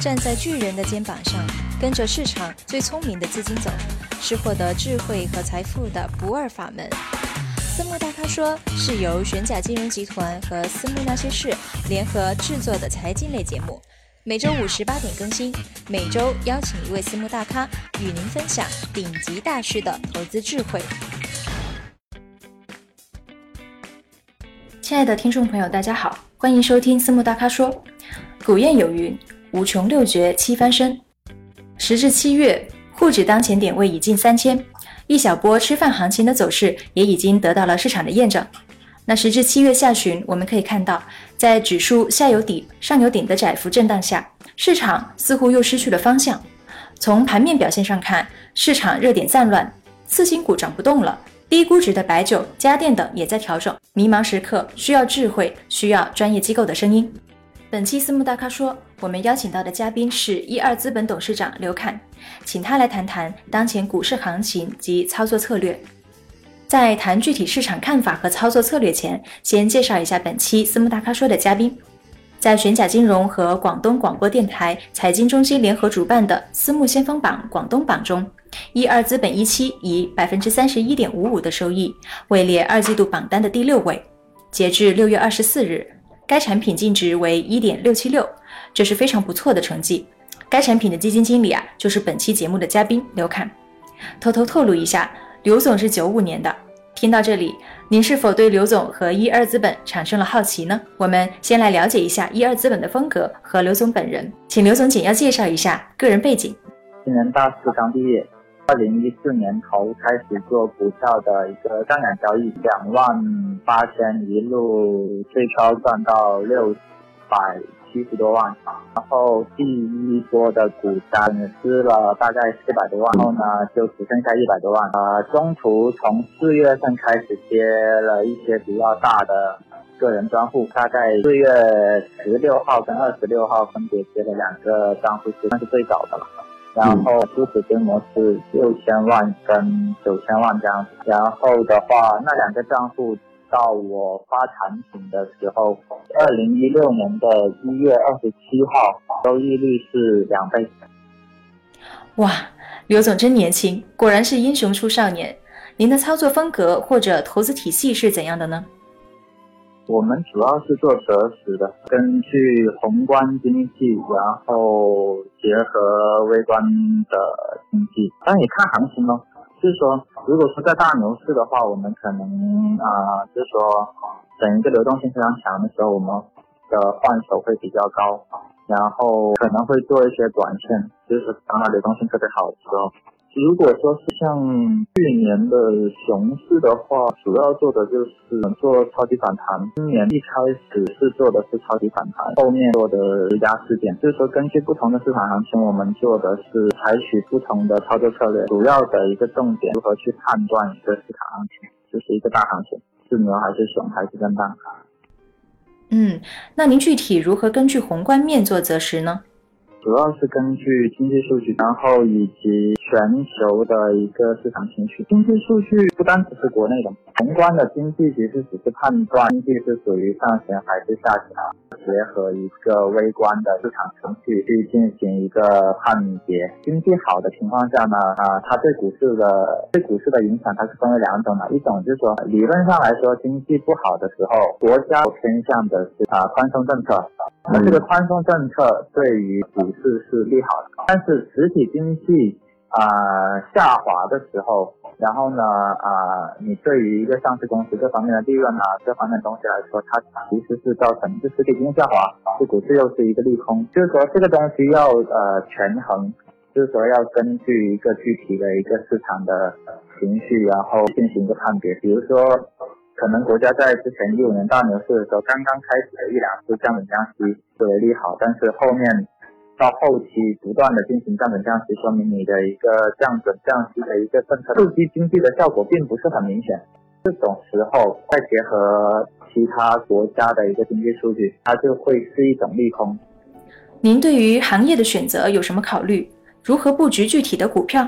站在巨人的肩膀上，跟着市场最聪明的资金走，是获得智慧和财富的不二法门。私募大咖说是由玄甲金融集团和私募那些事联合制作的财经类节目，每周五十八点更新，每周邀请一位私募大咖与您分享顶级大师的投资智慧。亲爱的听众朋友，大家好，欢迎收听私募大咖说。古谚有云：“五穷六绝七翻身。”时至七月，沪指当前点位已近三千，一小波吃饭行情的走势也已经得到了市场的验证。那时至七月下旬，我们可以看到，在指数下有底、上有顶的窄幅震荡下，市场似乎又失去了方向。从盘面表现上看，市场热点散乱，次新股涨不动了。低估值的白酒、家电等也在调整，迷茫时刻需要智慧，需要专业机构的声音。本期私募大咖说，我们邀请到的嘉宾是一二资本董事长刘侃，请他来谈谈当前股市行情及操作策略。在谈具体市场看法和操作策略前，先介绍一下本期私募大咖说的嘉宾。在玄甲金融和广东广播电台财经中心联合主办的私募先锋榜广东榜中，一二资本一期以百分之三十一点五五的收益位列二季度榜单的第六位。截至六月二十四日，该产品净值为一点六七六，这是非常不错的成绩。该产品的基金经理啊，就是本期节目的嘉宾刘侃。偷偷透露一下，刘总是九五年的。听到这里，您是否对刘总和一二资本产生了好奇呢？我们先来了解一下一二资本的风格和刘总本人，请刘总简要介绍一下个人背景。今年大四刚毕业，二零一四年头开始做股票的一个杠杆交易，两万八千一路最高赚到六百。七十多万，然后第一波的股单失了大概四百多万，然后呢就只剩下一百多万。呃，中途从四月份开始接了一些比较大的个人专户，大概四月十六号跟二十六号分别接了两个账户，算是最早的了。然后初始规模是六千万跟九千万这样子。然后的话，那两个账户。到我发产品的时候，二零一六年的一月二十七号，收益率是两倍。哇，刘总真年轻，果然是英雄出少年。您的操作风格或者投资体系是怎样的呢？我们主要是做择时的，根据宏观经济，然后结合微观的经济，但也看行情咯。就是说，如果说在大牛市的话，我们可能啊，就是说，等一个流动性非常强的时候，我们的换手会比较高，然后可能会做一些短线，就是当它流动性特别好的时候。如果说是像去年的熊市的话，主要做的就是做超级反弹。今年一开始是做的是超级反弹，后面做的压事件，就是说根据不同的市场行情，我们做的是采取不同的操作策略。主要的一个重点，如何去判断一个市场行情，就是一个大行情是牛还是熊还是震荡。嗯，那您具体如何根据宏观面做择时呢？主要是根据经济数据，然后以及全球的一个市场情绪。经济数据不单只是国内的，宏观的经济其实只是判断经济是属于上行还是下行，结合一个微观的市场情绪去进行一个判别。经济好的情况下呢，啊，它对股市的对股市的影响它是分为两种的，一种就是说理论上来说，经济不好的时候，国家偏向的是啊宽松政策。那这个宽松政策对于股市是利好的，但是实体经济啊下滑的时候，然后呢啊，你对于一个上市公司这方面的利润啊，这方面东西来说，它其实是造成就实体经济下滑，对股市又是一个利空。就是说这个东西要呃权衡，就是说要根据一个具体的一个市场的情绪，然后进行一个判别，比如说。可能国家在之前一五年大牛市的时候，刚刚开始的一两次降准降息作为利好，但是后面到后期不断的进行降准降息，说明你的一个降准降息的一个政策刺激经济的效果并不是很明显。这种时候再结合其他国家的一个经济数据，它就会是一种利空。您对于行业的选择有什么考虑？如何布局具体的股票？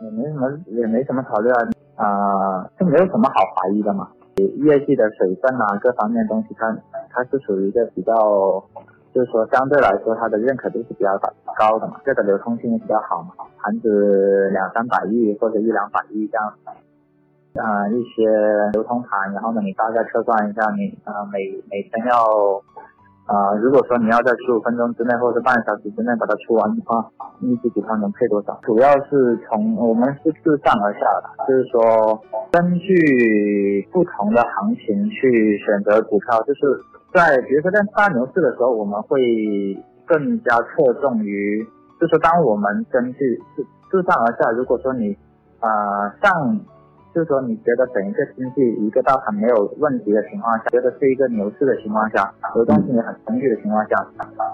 也没什么，也没什么考虑啊。啊，就没有什么好怀疑的嘛。业绩的水分啊，各方面东西，它它是属于一个比较就是说相对来说它的认可度是比较高的嘛，这个流通性比较好嘛，盘子两三百亿或者一两百亿这样。啊，一些流通盘，然后呢，你大概测算一下，你呃每每天要，啊，如果说你要在十五分钟之内或者半个小时之内把它出完的话，一只股票能配多少？主要是从我们是自上而下的，就是说根据不同的行情去选择股票，就是在比如说在大牛市的时候，我们会更加侧重于，就是当我们根据自自上而下，如果说你啊上。就是说，你觉得整一个经济一个大盘没有问题的情况下，觉得是一个牛市的情况下，流动性也很充裕的情况下，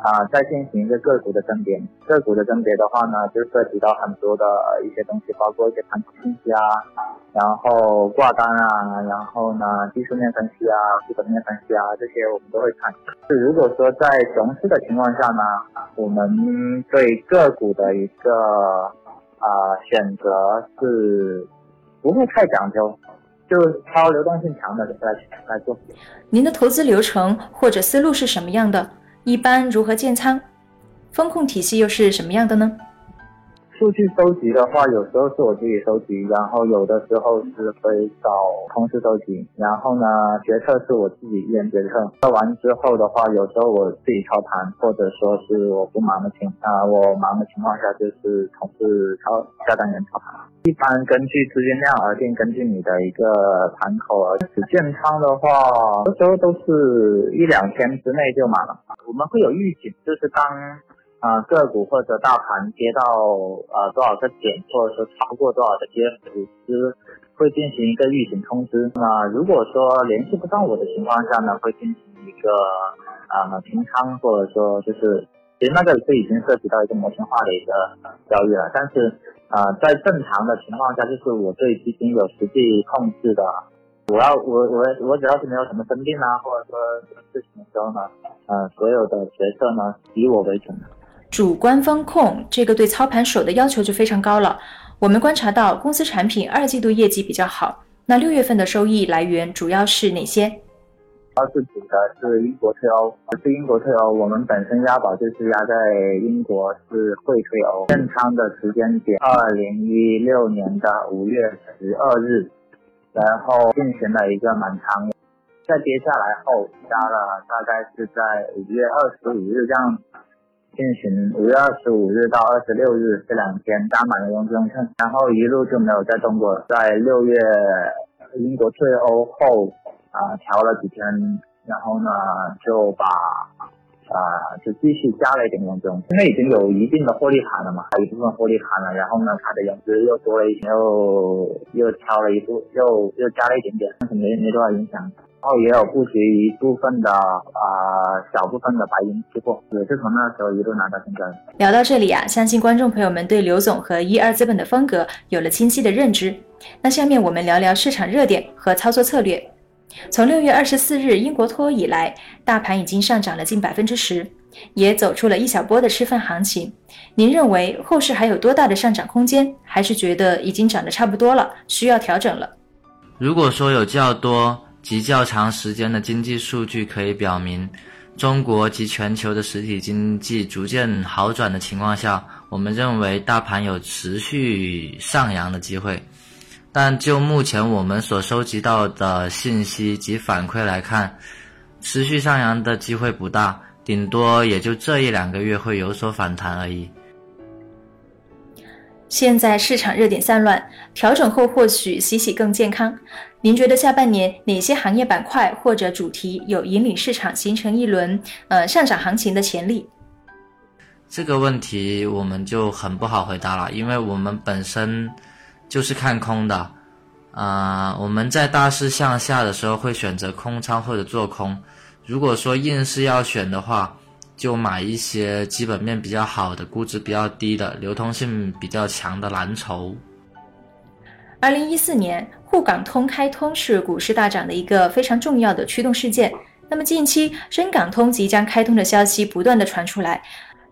啊，再进行一个个股的甄别。个股的甄别的话呢，就涉及到很多的一些东西，包括一些盘口信息啊，然后挂单啊，然后呢技术面分析啊、基本面分析啊，这些我们都会看。就如果说在熊市的情况下呢，我们对个股的一个啊选择是。不会太讲究，就挑流动性强的来来做。您的投资流程或者思路是什么样的？一般如何建仓？风控体系又是什么样的呢？数据收集的话，有时候是我自己收集，然后有的时候是会找同事收集，然后呢，决策是我自己一人决策。测完之后的话，有时候我自己操盘，或者说是我不忙的情啊，我忙的情况下，就是同事操下单人操盘。一般根据资金量而定，根据你的一个盘口而定。建仓的话，有时候都是一两天之内就满了。我们会有预警，就是当。啊，个股或者大盘跌到呃多少个点，或者说超过多少个跌幅，师会进行一个预警通知。那如果说联系不上我的情况下呢，会进行一个啊平仓，或者说就是其实那个是已经涉及到一个模型化的一个交易了。但是啊，在正常的情况下，就是我对基金有实际控制的，我要我我我只要是没有什么生病啊，或者说什么事情的时候呢，呃，所有的决策呢以我为准。主观风控，这个对操盘手的要求就非常高了。我们观察到公司产品二季度业绩比较好，那六月份的收益来源主要是哪些？它是指的是英国退欧，是英国退欧。我们本身押宝就是押在英国是会退欧，建仓的时间点二零一六年的五月十二日，然后进行了一个满仓，在跌下来后加了大概是在五月二十五日这样。进行五月二十五日到二十六日这两天加满了融资融券，然后一路就没有再动过。在六月英国退欧后啊调了几天，然后呢就把啊就继续加了一点融资现在，已经有一定的获利盘了嘛，一部分获利盘了，然后呢它的融资又多了一些，又又挑了一部又又加了一点点，但是没没多少影响。然后也有布局一部分的啊小部分的白银期货，也是从那时候一路拿到现在。聊到这里啊，相信观众朋友们对刘总和一二资本的风格有了清晰的认知。那下面我们聊聊市场热点和操作策略。从六月二十四日英国脱欧以来，大盘已经上涨了近百分之十，也走出了一小波的吃饭行情。您认为后市还有多大的上涨空间？还是觉得已经涨得差不多了，需要调整了？如果说有较多。及较长时间的经济数据可以表明，中国及全球的实体经济逐渐好转的情况下，我们认为大盘有持续上扬的机会。但就目前我们所收集到的信息及反馈来看，持续上扬的机会不大，顶多也就这一两个月会有所反弹而已。现在市场热点散乱，调整后或许洗洗更健康。您觉得下半年哪些行业板块或者主题有引领市场形成一轮呃上涨行情的潜力？这个问题我们就很不好回答了，因为我们本身就是看空的，啊，我们在大势向下的时候会选择空仓或者做空。如果说硬是要选的话，就买一些基本面比较好的、估值比较低的、流通性比较强的蓝筹。二零一四年沪港通开通是股市大涨的一个非常重要的驱动事件。那么近期深港通即将开通的消息不断的传出来，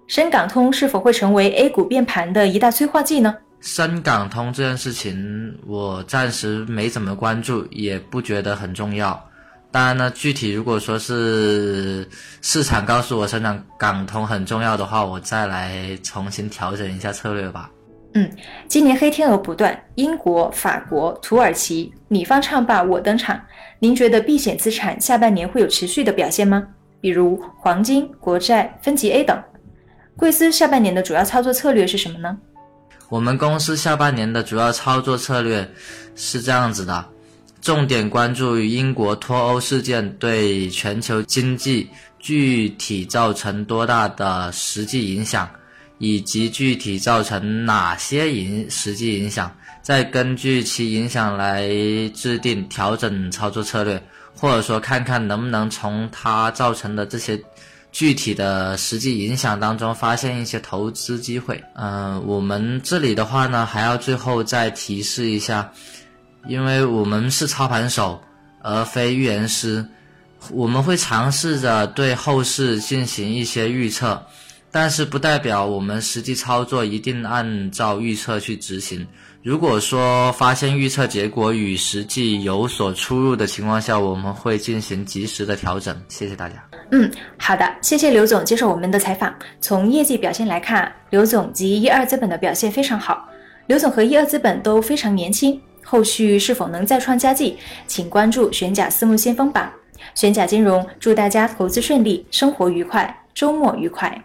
深港通是否会成为 A 股变盘的一大催化剂呢？深港通这件事情我暂时没怎么关注，也不觉得很重要。当然呢，具体如果说是市场告诉我深港港通很重要的话，我再来重新调整一下策略吧。嗯，今年黑天鹅不断，英国、法国、土耳其，你方唱罢我登场。您觉得避险资产下半年会有持续的表现吗？比如黄金、国债、分级 A 等。贵司下半年的主要操作策略是什么呢？我们公司下半年的主要操作策略是这样子的。重点关注英国脱欧事件对全球经济具体造成多大的实际影响，以及具体造成哪些影实际影响，再根据其影响来制定调整操作策略，或者说看看能不能从它造成的这些具体的实际影响当中发现一些投资机会。嗯，我们这里的话呢，还要最后再提示一下。因为我们是操盘手，而非预言师，我们会尝试着对后市进行一些预测，但是不代表我们实际操作一定按照预测去执行。如果说发现预测结果与实际有所出入的情况下，我们会进行及时的调整。谢谢大家。嗯，好的，谢谢刘总接受我们的采访。从业绩表现来看，刘总及一二资本的表现非常好。刘总和一二资本都非常年轻。后续是否能再创佳绩，请关注玄甲私募先锋榜。玄甲金融祝大家投资顺利，生活愉快，周末愉快。